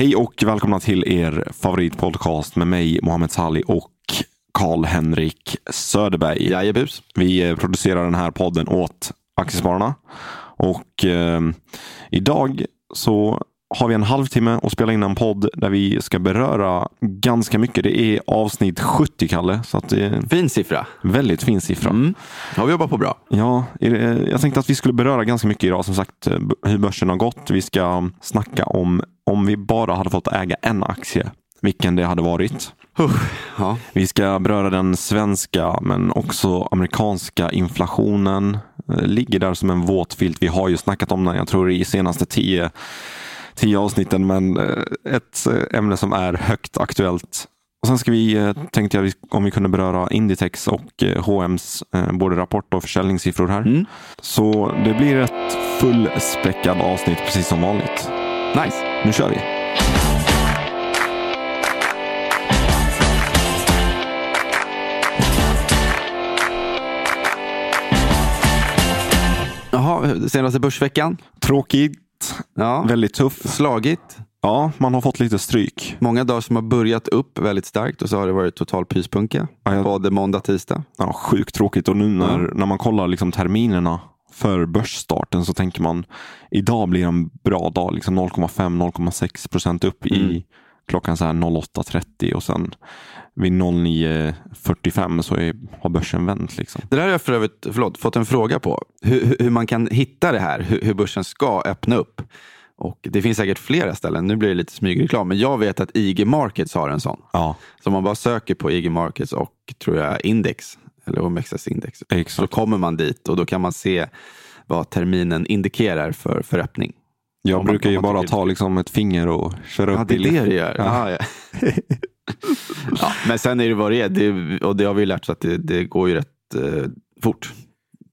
Hej och välkomna till er favoritpodcast med mig, Mohamed Sali och Karl-Henrik Söderberg. Jajebus. Vi eh, producerar den här podden åt Aktiespararna. Och eh, idag så har vi en halvtimme att spela in en podd där vi ska beröra ganska mycket. Det är avsnitt 70, Kalle. Så att Fin siffra. väldigt fin siffra. Mm. Har vi jobbat på bra? Ja, jag tänkte att vi skulle beröra ganska mycket idag. Som sagt, hur börsen har gått. Vi ska snacka om om vi bara hade fått äga en aktie, vilken det hade varit. Uh, ja. Vi ska beröra den svenska men också amerikanska inflationen. Eh, Ligger där som en våt filt. Vi har ju snackat om den, jag tror i senaste tio, tio avsnitten, men eh, ett eh, ämne som är högt aktuellt. Och sen ska vi, eh, tänkte jag om vi kunde beröra Inditex och H&M's både rapport och försäljningssiffror här. Mm. Så det blir ett fullspäckat avsnitt precis som vanligt. Nice. Nu kör vi! Jaha, senaste börsveckan. Tråkigt, Ja. väldigt tuff. Slagit. Ja, man har fått lite stryk. Många dagar som har börjat upp väldigt starkt och så har det varit total pyspunka. Ja, jag- Både måndag, tisdag. Ja, sjukt tråkigt och nu när, när man kollar liksom terminerna för börsstarten så tänker man idag blir en bra dag, liksom 0,5-0,6 procent upp i klockan så här 08.30 och sen vid 09.45 så är, har börsen vänt. Liksom. Det där har jag för övrigt förlåt, fått en fråga på. Hur, hur- man kan hitta det här, hur, hur börsen ska öppna upp. Och Det finns säkert flera ställen, nu blir det lite smygreklam, men jag vet att IG Markets har en sån. Ja, Så man bara söker på IG Markets och tror jag index, eller OMXS index, så exakt. kommer man dit och då kan man se vad terminen indikerar för, för öppning. Jag man- brukar ju bara ta liksom ett finger och köra Ja, upp det är i det det gör. Ja. Ja. Ja, ja, men sen är det vad det är. Det, och det har vi lärt oss att det, det går ju rätt eh, fort.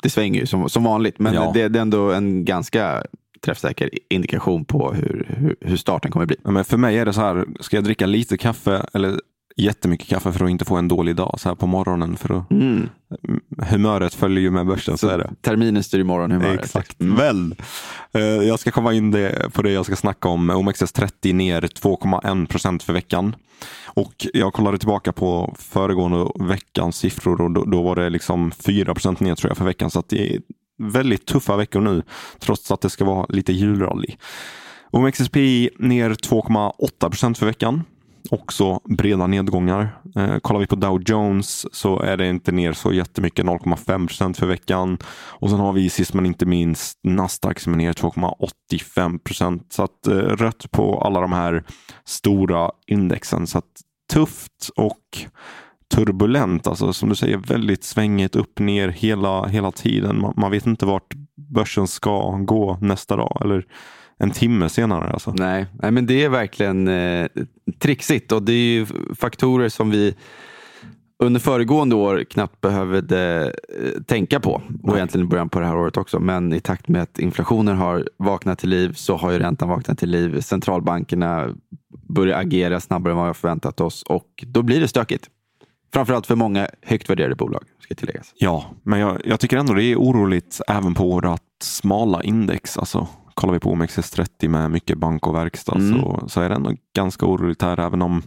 Det svänger ju som, som vanligt. Men Ja. det, det är ändå en ganska träffsäker indikation på hur, hur, hur starten kommer bli. Ja, Men för mig är det så här, ska jag dricka lite kaffe eller jättemycket kaffe för att inte få en dålig dag så här på morgonen för att Mm. humöret följer ju med börsen. Så, är det. Terminen styr morgonhumöret. Exakt. Mm. Väl. Eh, jag ska komma in på det jag ska snacka om. OMXS30 ner 2,1 procent för veckan. Och jag kollade tillbaka på föregående veckans siffror och då, då var det liksom 4 procent ner tror jag för veckan. Så att det är väldigt tuffa veckor nu trots att det ska vara lite julrally. OMXSPI ner 2,8 procent för veckan. Också breda nedgångar. Eh, kollar vi på Dow Jones så är det inte ner så jättemycket, 0,5 procent för veckan. Och sen har vi sist men inte minst Nasdaq som är ner 2,85 procent. Så att eh, rött på alla de här stora indexen. Så att tufft och turbulent, alltså som du säger väldigt svängigt upp ner hela, hela tiden. Man, man vet inte vart börsen ska gå nästa dag eller en timme senare. Alltså. Nej, nej, men det är verkligen eh, trixigt och det är ju faktorer som vi under föregående år knappt behövde eh, tänka på och egentligen i början på det här året också. Men i takt med att inflationen har vaknat till liv så har ju räntan vaknat till liv. Centralbankerna börjar agera snabbare än vad vi har förväntat oss och då blir det stökigt. Framförallt för många högt värderade bolag, ska tilläggas. Ja, men jag, jag tycker ändå det är oroligt även på vårt smala index. Alltså, kollar vi på OMXS30 med mycket bank och verkstad Mm. så, så är det ändå ganska oroligt här. Även om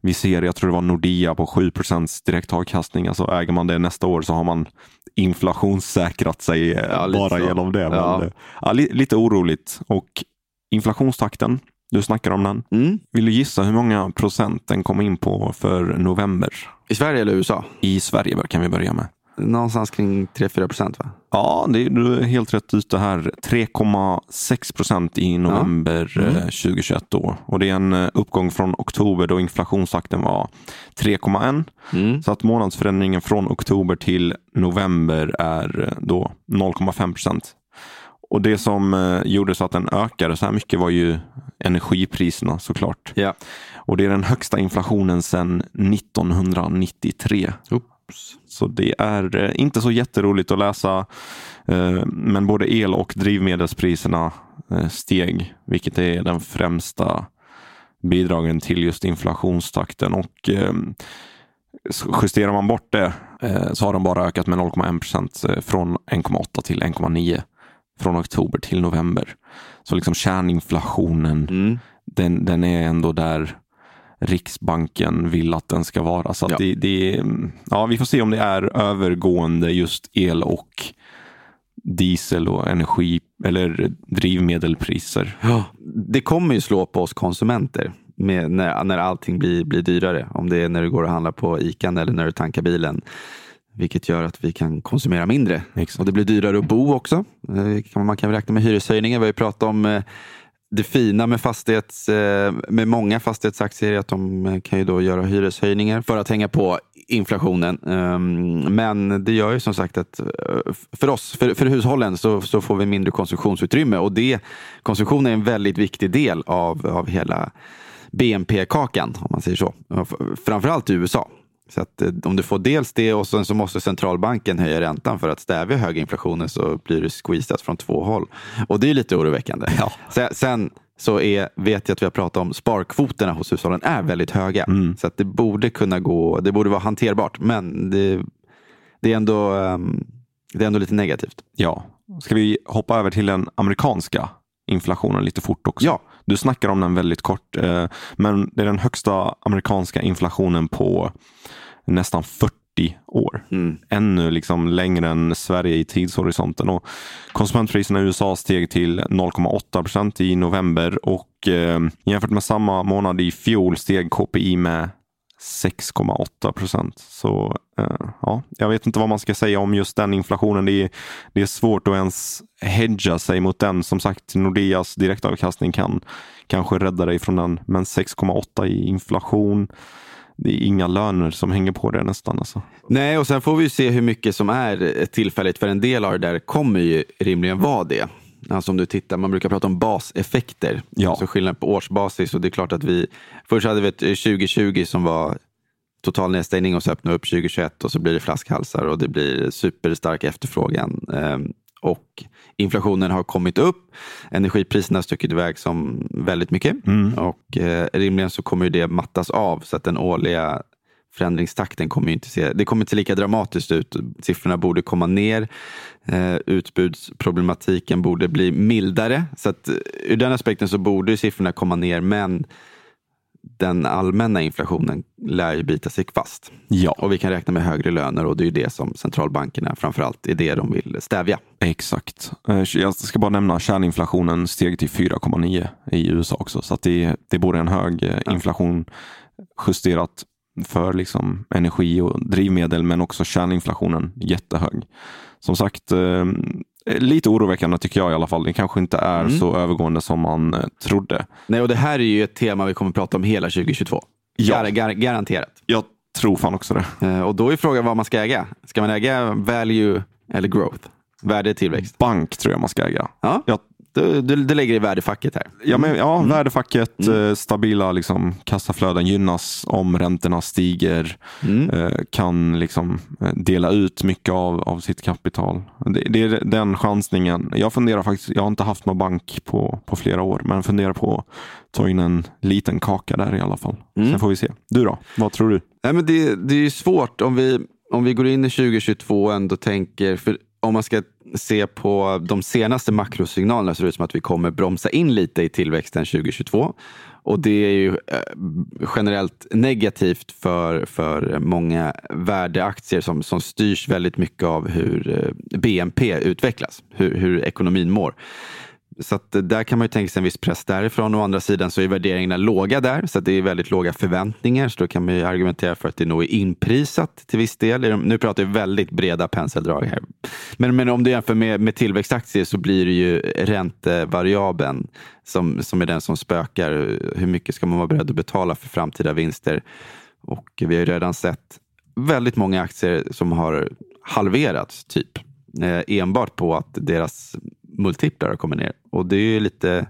vi ser, jag tror det var Nordea på 7% direkt avkastning. Alltså äger man det nästa år så har man inflationssäkrat sig eh, Ja, bara så. genom det. Men, Ja. eh, ja, li, lite oroligt. Och inflationstakten, du snackar om den. Mm. Vill du gissa hur många procent den kom in på för november? I Sverige eller USA? I Sverige kan vi börja med. Någonstans kring 3-4 procent va? Ja, det, du är helt rätt ute här. 3,6 procent i november Mm. eh, 2021. Då. Och det är en eh, uppgång från oktober då inflationstakten var 3,1. Mm. Så att månadsförändringen från oktober till november är eh, då 0,5 procent. Och det som eh, gjorde så att den ökade så här mycket var ju energipriserna såklart. Ja. Och det är den högsta inflationen sedan 1993. Oops. Så det är eh, inte så jätteroligt att läsa. eh, Men både el och drivmedelspriserna eh, steg, vilket är den främsta bidragen till just inflationstakten. Och justerar man bort det så har de bara ökat med 0,1 procent från 1,8 till 1,9 från oktober till november. Så liksom kärninflationen Mm. den, den är ändå där Riksbanken vill att den ska vara. Så Ja. det, det, ja, vi får se om det är övergående just el och diesel och energi eller drivmedelpriser. Ja. Det kommer ju slå på oss konsumenter med när, när allting blir, blir dyrare. Om det är när du går och handlar på Ican eller när du tankar bilen. Vilket gör att vi kan konsumera mindre. Exakt. Och det blir dyrare att bo också. Eh, Man kan räkna med hyreshöjningar. Vi har ju pratat om eh, det fina med, fastighets, eh, med många fastighetsaktier är att de eh, kan ju då göra hyreshöjningar för att hänga på inflationen. Ehm, men det gör ju som sagt att eh, för oss, för, för hushållen, så, så får vi mindre konsumtionsutrymme och det, konsumtion är en väldigt viktig del av, av hela BNP-kakan om man säger så. Framförallt i USA. Så att eh, om du får dels det och sen så måste centralbanken höja räntan för att stävja hög inflationen så blir det squeezat från två håll. Och det är lite oroväckande. Ja. Sen, sen så är, vet jag att vi har pratat om sparkvoterna hos hushållen är väldigt höga. Så att det borde kunna gå, det borde vara hanterbart. Men det, det, är, ändå, ehm, det är ändå lite negativt. Ja, ska vi hoppa över till den amerikanska inflationen lite fort också? Ja. Du snackar om den väldigt kort, eh, men det är den högsta amerikanska inflationen på nästan 40 år. Ännu liksom längre än Sverige i tidshorisonten. Och konsumentpriserna i USA steg till 0,8 procent i november och eh, jämfört med samma månad i fjol steg KPI med 6,8 procent. Så eh, ja, jag vet inte vad man ska säga om just den inflationen. Det är, det är svårt att ens hedga sig mot den. Som sagt, Nordeas direktavkastning kan kanske rädda dig från den. Men 6,8 i inflation, det är inga löner som hänger på det nästan. Alltså. Nej, och sen får vi se hur mycket som är tillfälligt. För en del av det där kommer ju rimligen vara det. Alltså om du tittar, man brukar prata om baseffekter. Ja. Alltså skillnad på årsbasis. Och det är klart att vi, först hade vi ett 2020 som var total nedstängning och så öppnade upp 2021 och så blir det flaskhalsar och det blir superstark efterfrågan. Ehm, Och inflationen har kommit upp. Energipriserna har stuckit iväg som väldigt mycket. Och eh, rimligen så kommer det mattas av så att den årliga förändringstakten kommer ju inte se, det kommer inte se lika dramatiskt ut. Siffrorna borde komma ner. Eh, utbudsproblematiken borde bli mildare. Så att eh, ur den aspekten så borde siffrorna komma ner men den allmänna inflationen lär ju bita sig fast. Ja, Och vi kan räkna med högre löner och det är ju det som centralbankerna framförallt är det de vill stävja. exakt. Eh, Jag ska bara nämna kärninflationen steg till 4,9 i USA också. Så det, det är både en hög eh, inflation justerat för liksom energi och drivmedel men också kärninflationen jättehög. Som sagt, eh, lite oroväckande tycker jag i alla fall. Det kanske inte är så övergående som man eh, trodde. Nej, och det här är ju ett tema vi kommer att prata om hela 2022. Ja. Gar- gar- garanterat. Jag tror fan också det. Eh, Och då är frågan vad man ska äga. Ska man äga value eller growth? Värde, tillväxt. Bank tror jag man ska äga. Ja, Jag du, du, du lägger i värdefacket här. Ja, men, ja värdefacket, eh, stabila liksom, kassaflöden gynnas om räntorna stiger. Eh, kan liksom eh, dela ut mycket av, av sitt kapital. Det, det är den chansningen. Jag funderar faktiskt, jag har inte haft någon bank på, på flera år, men funderar på att ta in en liten kaka där i alla fall. Sen får vi se. Du då? Vad tror du? Nej, men det, det är ju svårt om vi, om vi går in i 2022 och ändå tänker, för om man ska se på de senaste makrosignalerna ser det ut som att vi kommer bromsa in lite i tillväxten 2022. Och det är ju eh, generellt negativt för, för många värdeaktier som, som styrs väldigt mycket av hur eh, BNP utvecklas, hur, hur ekonomin mår. Så att eh, där kan man ju tänka sig en viss press därifrån. Å andra sidan så är värderingarna låga där, så att det är väldigt låga förväntningar. Så då kan man ju argumentera för att det nog är inprisat till viss del. Nu pratar vi väldigt breda penseldrag här. Men, men om du jämför med, med tillväxtaktier så blir det ju räntevariabeln som, som är den som spökar. Hur mycket ska man vara beredd att betala för framtida vinster? Och vi har ju redan sett väldigt många aktier som har halverats, typ. Eh, enbart på att deras multiplar har kommit ner. Och det är ju lite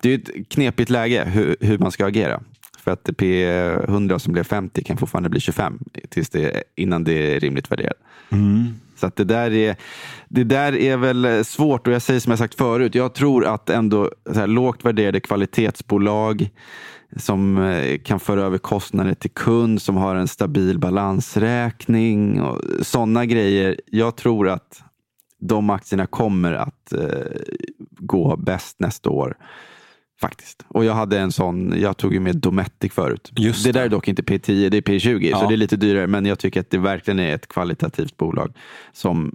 det är ett knepigt läge hur, hur man ska agera. För att P100 som blev 50 kan fortfarande bli 25 tills det, innan det är rimligt värderat. Så att det, där är, det där är väl svårt och jag säger som jag sagt förut. Jag tror att ändå här, lågt värderade kvalitetsbolag som eh, kan föra över kostnader till kund som har en stabil balansräkning och sådana grejer. Jag tror att de aktierna kommer att eh, gå bäst nästa år. Faktiskt. Och jag hade en sån, jag tog ju med Dometic förut. Just det där det. är dock inte P10, det är P20, Ja. så det är lite dyrare. Men jag tycker att det verkligen är ett kvalitativt bolag som,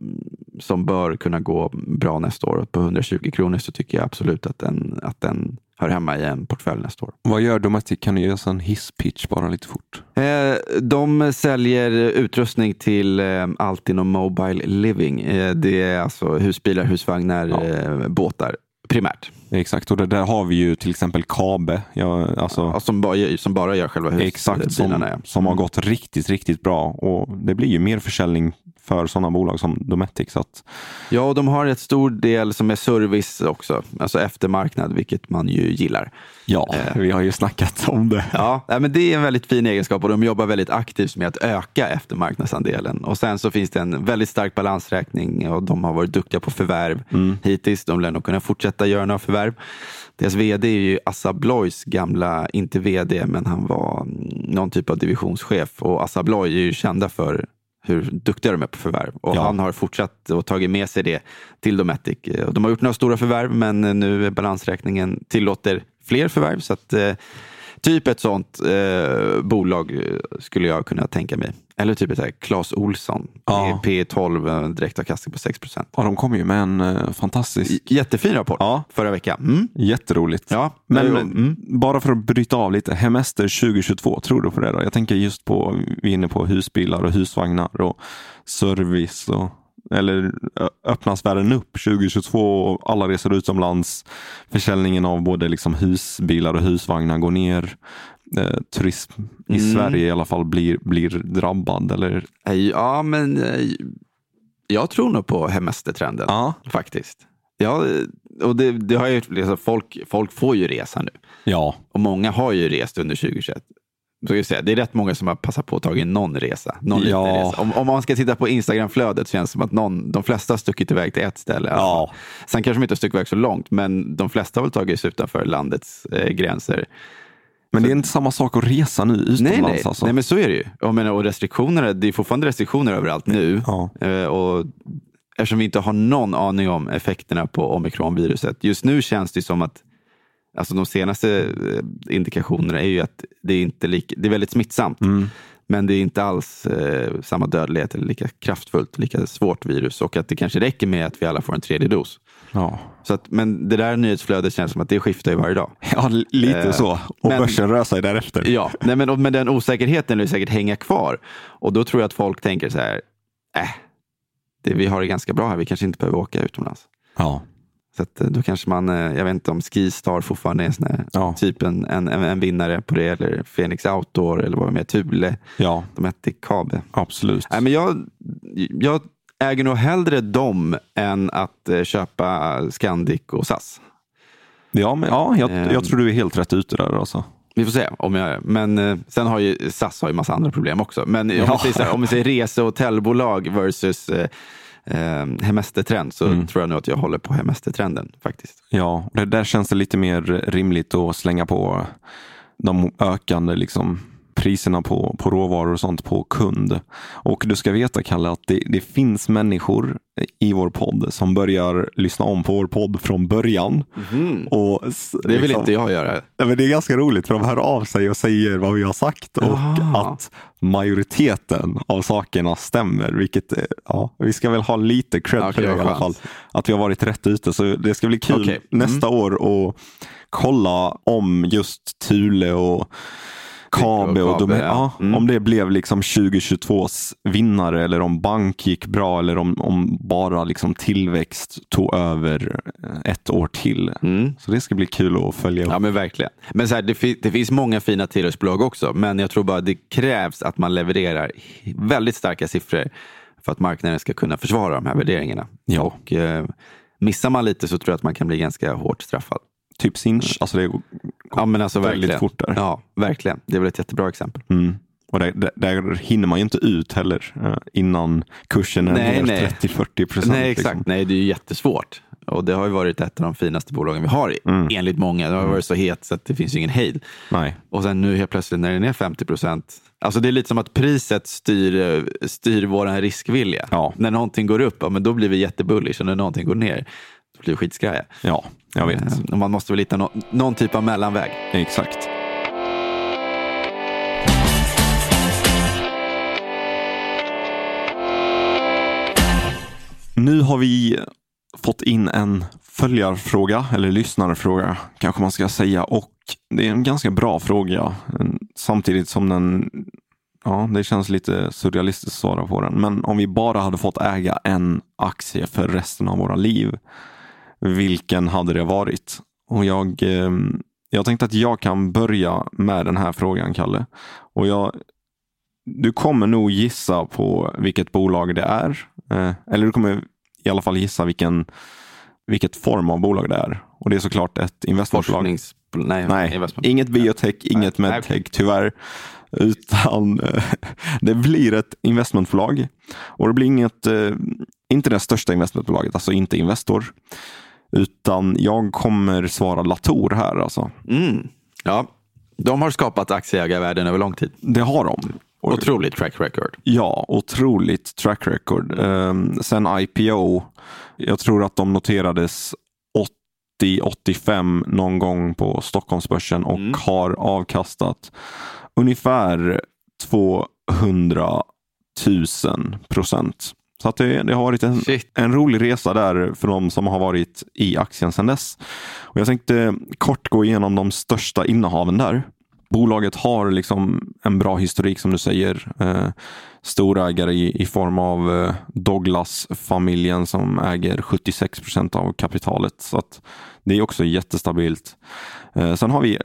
som bör kunna gå bra nästa år. Och på 120 kronor så tycker jag absolut att den, att den hör hemma i en portfölj nästa år. Vad gör Dometic? Kan du göra en hisspitch bara lite fort? Eh, de säljer utrustning till eh, allt inom Mobile Living. Eh, det är alltså husbilar, husvagnar, Ja. båtar primärt. Exakt, och det där har vi ju till exempel Kabe. Ja, alltså, Ja, som, bara, som bara gör själva exakt, som, husbilarna. som har gått riktigt, riktigt bra. Och det blir ju mer försäljning för sådana bolag som Dometic. Så att, Ja, och de har ett stor del som är service också, alltså eftermarknad, vilket man ju gillar. ja, vi har ju snackat om det. Ja, men det är en väldigt fin egenskap och de jobbar väldigt aktivt med att öka eftermarknadsandelen. Och sen så finns det en väldigt stark balansräkning och de har varit duktiga på förvärv hittills. De lär nog kunna fortsätta göra några förvärv. Deras vd är ju Assa Abloys gamla, inte vd, men han var mm, någon typ av divisionschef. Och Assa Abloy är ju kända för hur duktiga de är på förvärv. Och Ja. han har fortsatt och tagit med sig det till Dometic. De har gjort några stora förvärv, men nu balansräkningen tillåter fler förvärv. Så att, eh, typ ett sånt eh, bolag eh, skulle jag kunna tänka mig. Eller typ ett här Clas Olsson. Ja. P12, eh, direktavkastning på 6 procent. Ja, de kom ju med en eh, fantastisk, Jättefin rapport Ja. förra veckan. Mm. jätteroligt. Ja, Men eh, mm. bara för att bryta av lite, Hemester 2022, tror du på det? Då? Jag tänker just på, vi är inne på husbilar och husvagnar och service. Och, eller öppnas världen upp 2022 och alla reser utomlands. Försäljningen av både liksom husbilar och husvagnar går ner. Eh, turism i Mm. Sverige i alla fall blir, blir drabbad. Eller, Eh, Ja, men eh, jag tror nog på hemestertrenden. ja, Faktiskt. Ja, och det, det har ju, liksom, folk, folk får ju resa nu. ja, Och många har ju rest under 2021. Så jag säga, det är rätt många som har passat på att ta in någon resa. Någon Ja. liten resa. Om, om man ska titta på Instagramflödet så känns det som att någon, de flesta har stuckit iväg till ett ställe. Ja. Sen kanske de inte har stuckit iväg så långt, men de flesta har väl tagit sig utanför landets eh, gränser. men det är inte samma sak att resa nu utomlands. Nej, nej. Alltså. nej, men så är det ju. Jag menar, och restriktionerna, det är fortfarande restriktioner överallt nu. Ja. Eh, och eftersom vi inte har någon aning om effekterna på omikronviruset. Just nu känns det som att alltså de senaste eh, indikationerna är ju att det är, inte lika, det är väldigt smittsamt. Mm. Men det är inte alls eh, samma dödlighet eller lika kraftfullt, lika svårt virus. Och att det kanske räcker med att vi alla får en tredje dos. Ja. Så att, men det där nyhetsflödet känns som att det skiftar ju varje dag. ja, lite Eh, så. Och men- börsen rör sig därefter. Ja, nej men, och- men den osäkerheten lär säkert hänga kvar. Och då tror jag att folk tänker så här, äh, det, vi har det ganska bra här, vi kanske inte behöver åka utomlands. Ja. Så att, eh, då kanske man, eh, jag vet inte om Skistar fortfarande är en sån här, Ja. typ en, en, en, vinnare på det, eller Phoenix Outdoor, eller vad är med, Thule, ja, de hette Kabe. absolut. Nej, men jag, jag äger nog hellre dem än att eh, köpa Scandic och SAS. Ja, men, ja jag, Ehm. jag tror du är helt rätt ute där. Alltså. Vi får se om jag Men eh, sen har ju SAS har ju massa andra problem också. Men om, Ja. vi säger om vi säger rese och hotellbolag versus eh, hemestertrend så Mm. tror jag nog att jag håller på hemestertrenden faktiskt. Ja, det där känns det lite mer rimligt att slänga på de ökande liksom, priserna på, på råvaror och sånt på kund. Och du ska veta Kalle att det, det finns människor i vår podd som börjar lyssna om på vår podd från början. Och, s- Det vill liksom- inte jag göra. Ja, men det är ganska roligt för de hör av sig och säger vad vi har sagt och att majoriteten av sakerna stämmer. Vilket, eh, ja, vi ska väl ha lite cred Okej, för det i alla fall. Att vi har varit rätt ute. Så det ska bli kul Okej. Mm. nästa år och kolla om just Thule och Kabe och Kabe, de, ja. Mm. om det blev liksom 2022s vinnare eller om bank gick bra eller om, om bara liksom tillväxt tog över eh, ett år till. Mm. Så det ska bli kul att följa upp. Ja men verkligen. Men så här, det, fi- det finns många fina tillhörsbolag också. Men jag tror bara det krävs att man levererar väldigt starka siffror för att marknaden ska kunna försvara de här värderingarna. Ja. Och eh, missar man lite så tror jag att man kan bli ganska hårt straffad. Typ Sinch, alltså det Ja men alltså väldigt verkligen. fort där. Ja, verkligen. Det är väl ett jättebra exempel. Mm. Och där, där, där hinner man ju inte ut heller eh, innan kursen är Nej, ner nej. 30-40 procent. Nej, exakt. Nej, det är ju jättesvårt. Och det har ju varit ett av de finaste bolagen vi har, Mm. enligt många. Det har varit så het så att det finns ingen hejd. Nej. Och sen nu helt plötsligt när den är 50 procent. Alltså det är lite som att priset styr, styr vår riskvilja. Ja. När någonting går upp, ja, men då blir vi jättebullish. Och när någonting går ner, blir skitskraja. Ja, jag vet. Eh, man måste väl hitta nå- någon typ av mellanväg. Exakt. Nu har vi fått in en följarfråga, eller lyssnarfråga kanske man ska säga. Och det är en ganska bra fråga. Samtidigt som den, ja det känns lite surrealistiskt att svara på den. Men om vi bara hade fått äga en aktie för resten av våra liv, vilken hade det varit? Och jag, eh, jag tänkte att jag kan börja med den här frågan, Kalle. Och jag, du kommer nog gissa på vilket bolag det är. Eh, eller du kommer i alla fall gissa vilken, vilket form av bolag det är. Och det är såklart ett investmentbolag. Nej, Nej, investment. inget biotech, inget Nej, medtech tyvärr. Utan eh, det blir ett investmentbolag. Och det blir inget, eh, inte det största investmentbolaget, alltså inte Investor. Utan jag kommer svara Latour här alltså. Mm. Ja, de har skapat aktieägarvärlden över lång tid. Det har de. Otroligt track record. Ja, otroligt track record. Um, sen IPO, jag tror att de noterades 80-85 någon gång på Stockholmsbörsen och Mm. har avkastat ungefär 200 000 procent. Så att det, det har varit en, Shit. en rolig resa där för de som har varit i aktien sedan dess. Och jag tänkte kort gå igenom de största innehaven där. Bolaget har liksom en bra historik som du säger. Eh, storägare i, i form av eh, Douglas-familjen som äger 76 procent av kapitalet. Så att det är också jättestabilt. Eh, sen har vi,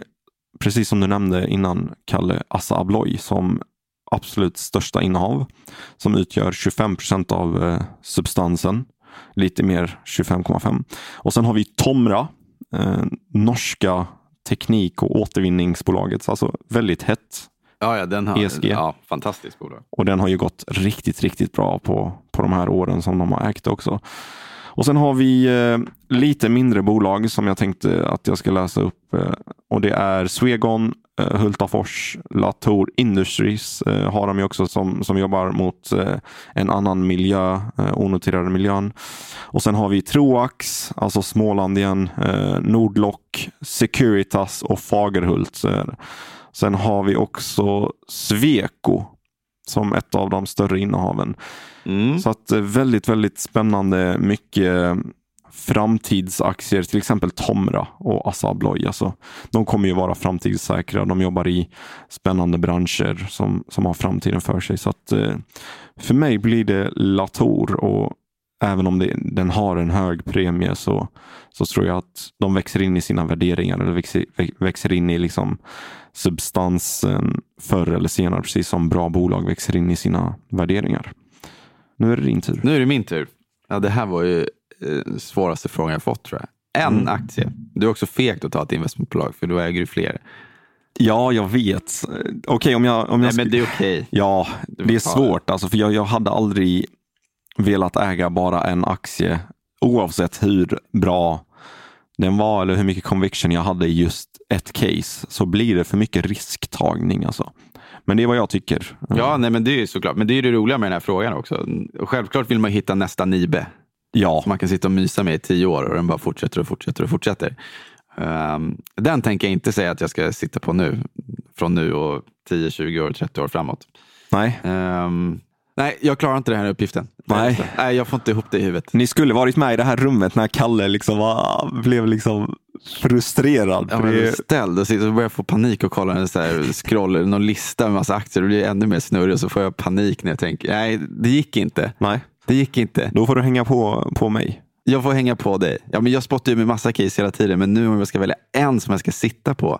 precis som du nämnde innan, Kalle, Assa Abloy som absolut största innehav som utgör 25 procent av eh, substansen. Lite mer 25,5. Och sen har vi Tomra, eh, norska teknik och återvinningsbolaget. Alltså väldigt hett. Ja, ja, den har, ESG. Ja, fantastiskt bolag. Och den har ju gått riktigt, riktigt bra på, på de här åren som de har ägt också. Och sen har vi eh, lite mindre bolag som jag tänkte att jag ska läsa upp. Eh, och det är Svegon, eh, Hultafors, Latour Industries eh, har de ju också som, som jobbar mot eh, en annan miljö, eh, onoterade miljön. Och sen har vi Troax, alltså Småland igen, eh, Nordlock, Securitas och Fagerhult. Eh, Sen har vi också Sweco som ett av de större innehaven. Mm. Så att eh, väldigt, väldigt spännande. Mycket framtidsaktier, till exempel Tomra och Assa Abloy. Alltså, de kommer ju vara framtidssäkra. De jobbar i spännande branscher som, som har framtiden för sig. Så att, eh, för mig blir det Latour och även om det, den har en hög premie så, så tror jag att de växer in i sina värderingar eller växer, växer in i liksom substansen förr eller senare, precis som bra bolag växer in i sina värderingar. Nu är det din tur. Nu är det min tur. Ja, det här var ju eh, svåraste frågan jag fått tror jag. En Mm. aktie. Det är också fegt att ta ett investmentbolag för då äger du fler. Ja, jag vet. Okej, om jag... Om jag Nej, men det är okej. Ja, det är svårt alltså, för jag, jag hade aldrig velat äga bara en aktie oavsett hur bra den var eller hur mycket conviction jag hade i just ett case så blir det för mycket risktagning. Alltså. Men det är vad jag tycker. Ja, nej, men det är såklart. Men det är det roliga med den här frågan också. Självklart vill man hitta nästa Nibe. Ja, Som man kan sitta och mysa med i tio år och den bara fortsätter och fortsätter och fortsätter. Ehm, den tänker jag inte säga att jag ska sitta på nu. Från nu och 10, 20 år, 30 år framåt. nej. Ehm, nej, jag klarar inte den här uppgiften. Nej. nej, jag får inte ihop det i huvudet. Ni skulle varit med i det här rummet när Kalle liksom var, blev liksom frustrerad. Ja, men ställd och och börjar få panik och kolla en så här scroll, någon lista med massa aktier. Det blir ännu mer snurrig och så får jag panik när jag tänker, nej, det gick inte. nej, Det gick inte. då får du hänga på, på mig. Jag får hänga på dig. Ja, men jag spottar ju med massa case hela tiden, men nu om jag ska välja en som jag ska sitta på.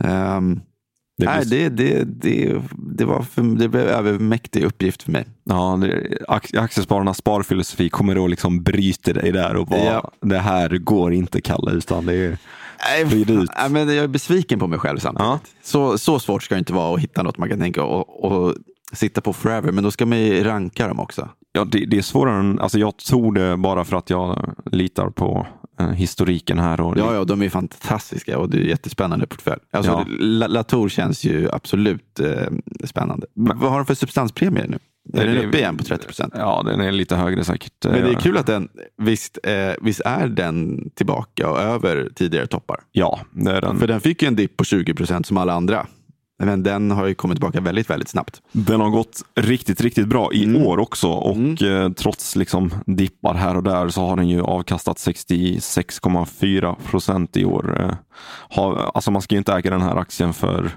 ehm, Det nej, det, det, det, det, var för, det blev övermäktig uppgift för mig. Ja, det, Aktiespararnas sparfilosofi kommer då liksom bryta dig där och bara, Ja. det här går inte Kalle, utan det är, Nej, ut. nej, men jag är besviken på mig själv samtidigt. Ja. Så, så svårt ska det inte vara att hitta något man kan tänka och, och sitta på forever, men då ska man ju ranka dem också. Ja, det, det är svårare än, alltså jag tog det bara för att jag litar på eh, historiken här. Och Ja, ja, de är fantastiska och det är jättespännande portfölj. Alltså, Ja. La- Latour känns ju absolut eh, spännande. Vad har de för substanspremier nu? Är den uppe igen på 30 procent? Ja, den är lite högre säkert. Men det är kul att den, visst, eh, visst är den tillbaka och över tidigare toppar? Ja, det är den. För den fick ju en dipp på 20 procent som alla andra. Men den har ju kommit tillbaka väldigt, väldigt snabbt. Den har gått riktigt, riktigt bra i Mm. år också och eh, trots liksom dippar här och där så har den ju avkastat 66,4 procent i år. Eh, alltså man ska ju inte äga den här aktien för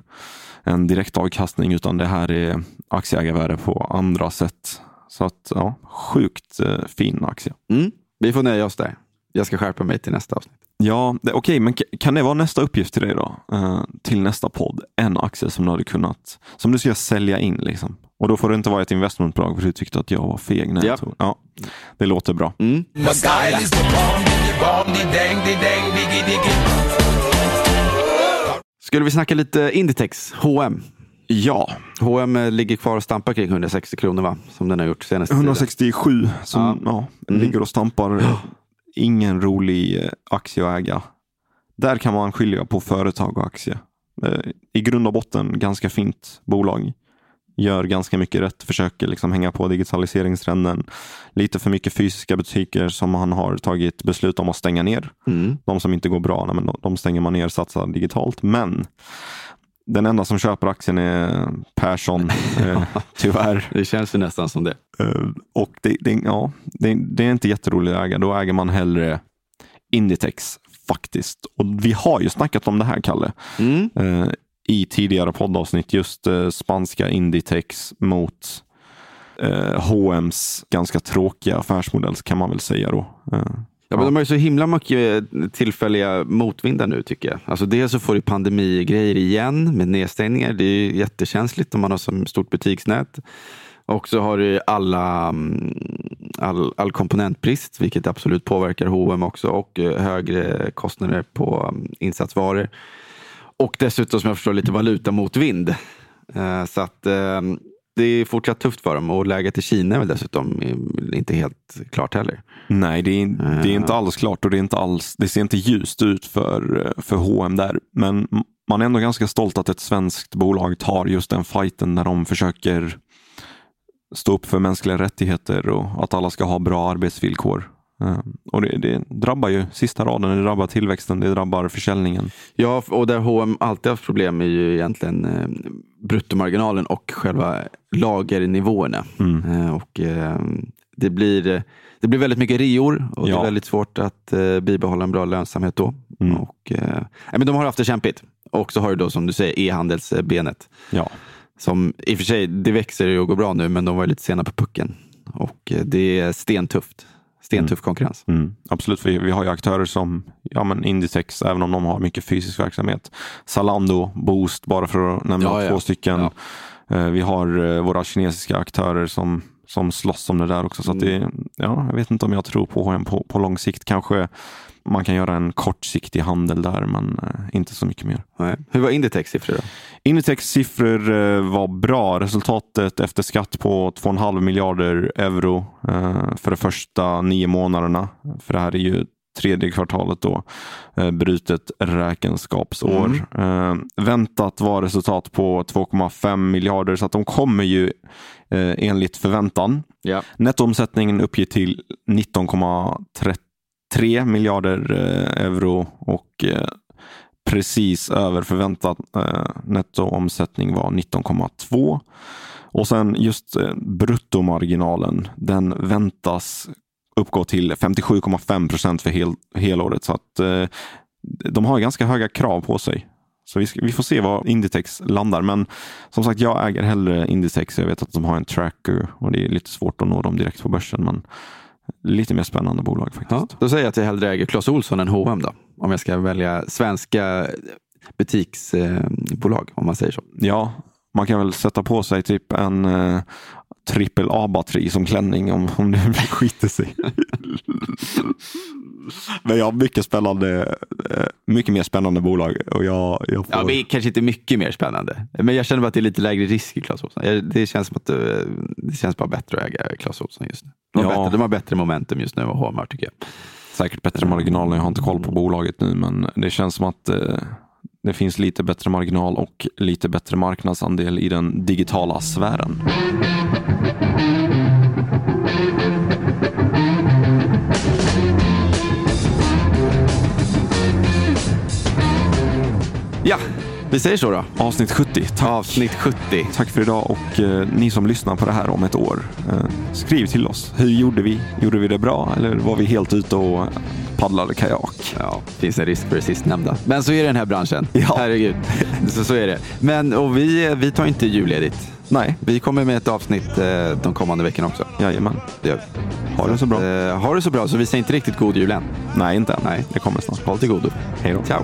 en direktavkastning utan det här är aktieägarvärde på andra sätt. Så att ja, sjukt eh, fin aktie. Mm. Vi får nöja oss där. Jag ska skärpa mig till nästa avsnitt. Ja, okej, men ka- kan det vara nästa uppgift till dig då? Eh, till nästa podd. En aktie som du hade kunnat, som du ska sälja in liksom. Och då får det inte vara ett investmentbolag för du tyckte att jag var feg när tog. Ja, det låter bra. Mm. Skulle vi snacka lite Inditex, H&M? Ja, H&M ligger kvar och stampar kring 160 kronor va? Som den har gjort senaste tiden. 167 som Ja. ja. Mm. ligger och stampar. Ingen rolig eh, aktie att äga. Där kan man skilja på företag och aktie. Eh, I grund och botten ganska fint bolag. Gör ganska mycket rätt, försöker liksom hänga på digitaliseringstrenden. Lite för mycket fysiska butiker som man har tagit beslut om att stänga ner. Mm. De som inte går bra, nej, men de- de stänger man ner, satsar digitalt. Men den enda som köper aktien är Persson, eh, tyvärr. Det känns ju nästan som det. Eh, och det, det, ja, det, det är inte jätteroligt att äga. Då äger man hellre Inditex faktiskt. Och vi har ju snackat om det här, Kalle, Mm. eh, i tidigare poddavsnitt. Just eh, spanska Inditex mot eh, H&M's ganska tråkiga affärsmodell kan man väl säga då. Eh, Ja, men de har ju så himla mycket tillfälliga motvindar nu tycker jag. Alltså dels så får du pandemigrejer igen med nedstängningar. Det är ju jättekänsligt om man har så stort butiksnät. Och så har du alla, mm, all, all komponentbrist, vilket absolut påverkar H&M också och eh, högre kostnader på mm, insatsvaror. Och dessutom som jag förstår lite valutamotvind. Eh, Så att eh, det är fortsatt tufft för dem och läget i Kina är väl dessutom eh, inte helt klart heller. Nej, det är, det är inte alls klart och det, är inte alls, det ser inte ljust ut för, för H&M där. Men man är ändå ganska stolt att ett svenskt bolag tar just den fighten när de försöker stå upp för mänskliga rättigheter och att alla ska ha bra arbetsvillkor. Eh, Och det, det drabbar ju sista raden, det drabbar tillväxten, det drabbar försäljningen. Ja, och där H&M alltid haft problem är ju egentligen eh, bruttomarginalen och själva lagernivåerna. Eh, och, eh, det, blir, det blir väldigt mycket reor och det Ja. är väldigt svårt att eh, bibehålla en bra lönsamhet då. Och, eh, nej, men de har haft det kämpigt. Och så har du då som du säger e-handelsbenet. Ja, Som i och för sig, det växer och går bra nu, men de var lite sena på pucken. Och det är stentufft. Stentuff konkurrens. Mm, absolut, vi, vi har ju aktörer som ja, men Inditex, även om de har mycket fysisk verksamhet. Zalando, Boost, bara för att nämna Ja, ja. två stycken. Ja. Eh, Vi har eh, våra kinesiska aktörer som, som slåss om det där också. Så att det, ja, jag vet inte om jag tror på H&M på, på lång sikt. Kanske man kan göra en kortsiktig handel där, men eh, inte så mycket mer. Nej. Hur var Inditex siffror då? Inditex siffror eh, var bra. Resultatet efter skatt på 2,5 miljarder euro eh, för de första nio månaderna. För det här är ju tredje kvartalet då, brutet räkenskapsår. Eh, väntat var resultat på 2,5 miljarder så att de kommer ju enligt förväntan. Ja. Nettoomsättningen uppgick till 3 miljarder eh, euro och eh, precis över förväntad eh, nettoomsättning var 19,2. Och sen just eh, bruttomarginalen, den väntas uppgå till 57,5 procent för hel, helåret. Så att eh, de har ganska höga krav på sig. Så vi, ska, vi får se var Inditex landar. Men som sagt, jag äger hellre Inditex. Jag vet att de har en tracker och det är lite svårt att nå dem direkt på börsen. Men lite mer spännande bolag faktiskt. Ja, då säger jag att jag hellre äger Clas Ohlson än H&M då. Om jag ska välja svenska butiksbolag, om man säger så. Ja, man kan väl sätta på sig typ en eh, trippel A-batteri som klänning om, om det skiter sig. Men jag har mycket spännande, eh, mycket mer spännande bolag och jag, jag får... Ja, men kanske inte mycket mer spännande. Men jag känner bara att det är lite lägre risk i Clas Ohlson. Det känns, som att det, det känns bara bättre att äga Clas Ohlson just nu. De har, Ja. bättre, de har bättre momentum just nu än vad H&M har tycker jag. Säkert bättre marginaler, jag har inte koll på bolaget nu men det känns som att eh, Det finns lite bättre marginal och lite bättre marknadsandel i den digitala sfären. Ja, vi säger så då. Avsnitt 70. Tack. Avsnitt 70. Tack för idag och eh, ni som lyssnar på det här om ett år. Eh, skriv till oss. Hur gjorde vi? Gjorde vi det bra eller var vi helt ute och paddlade kajak? Ja, finns en risk för det sistnämnda. Men så är det den här branschen. Ja. Herregud. Så, så är det. Men och vi, vi tar inte julledigt. Nej, Vi kommer med ett avsnitt eh, de kommande veckorna också. jajamän. Det gör vi. Ha det så bra. Eh, ha det så bra, så vi säger inte riktigt god jul än. Nej, inte än. Nej. Det kommer snart. Håll till godo. Hej då. Ciao.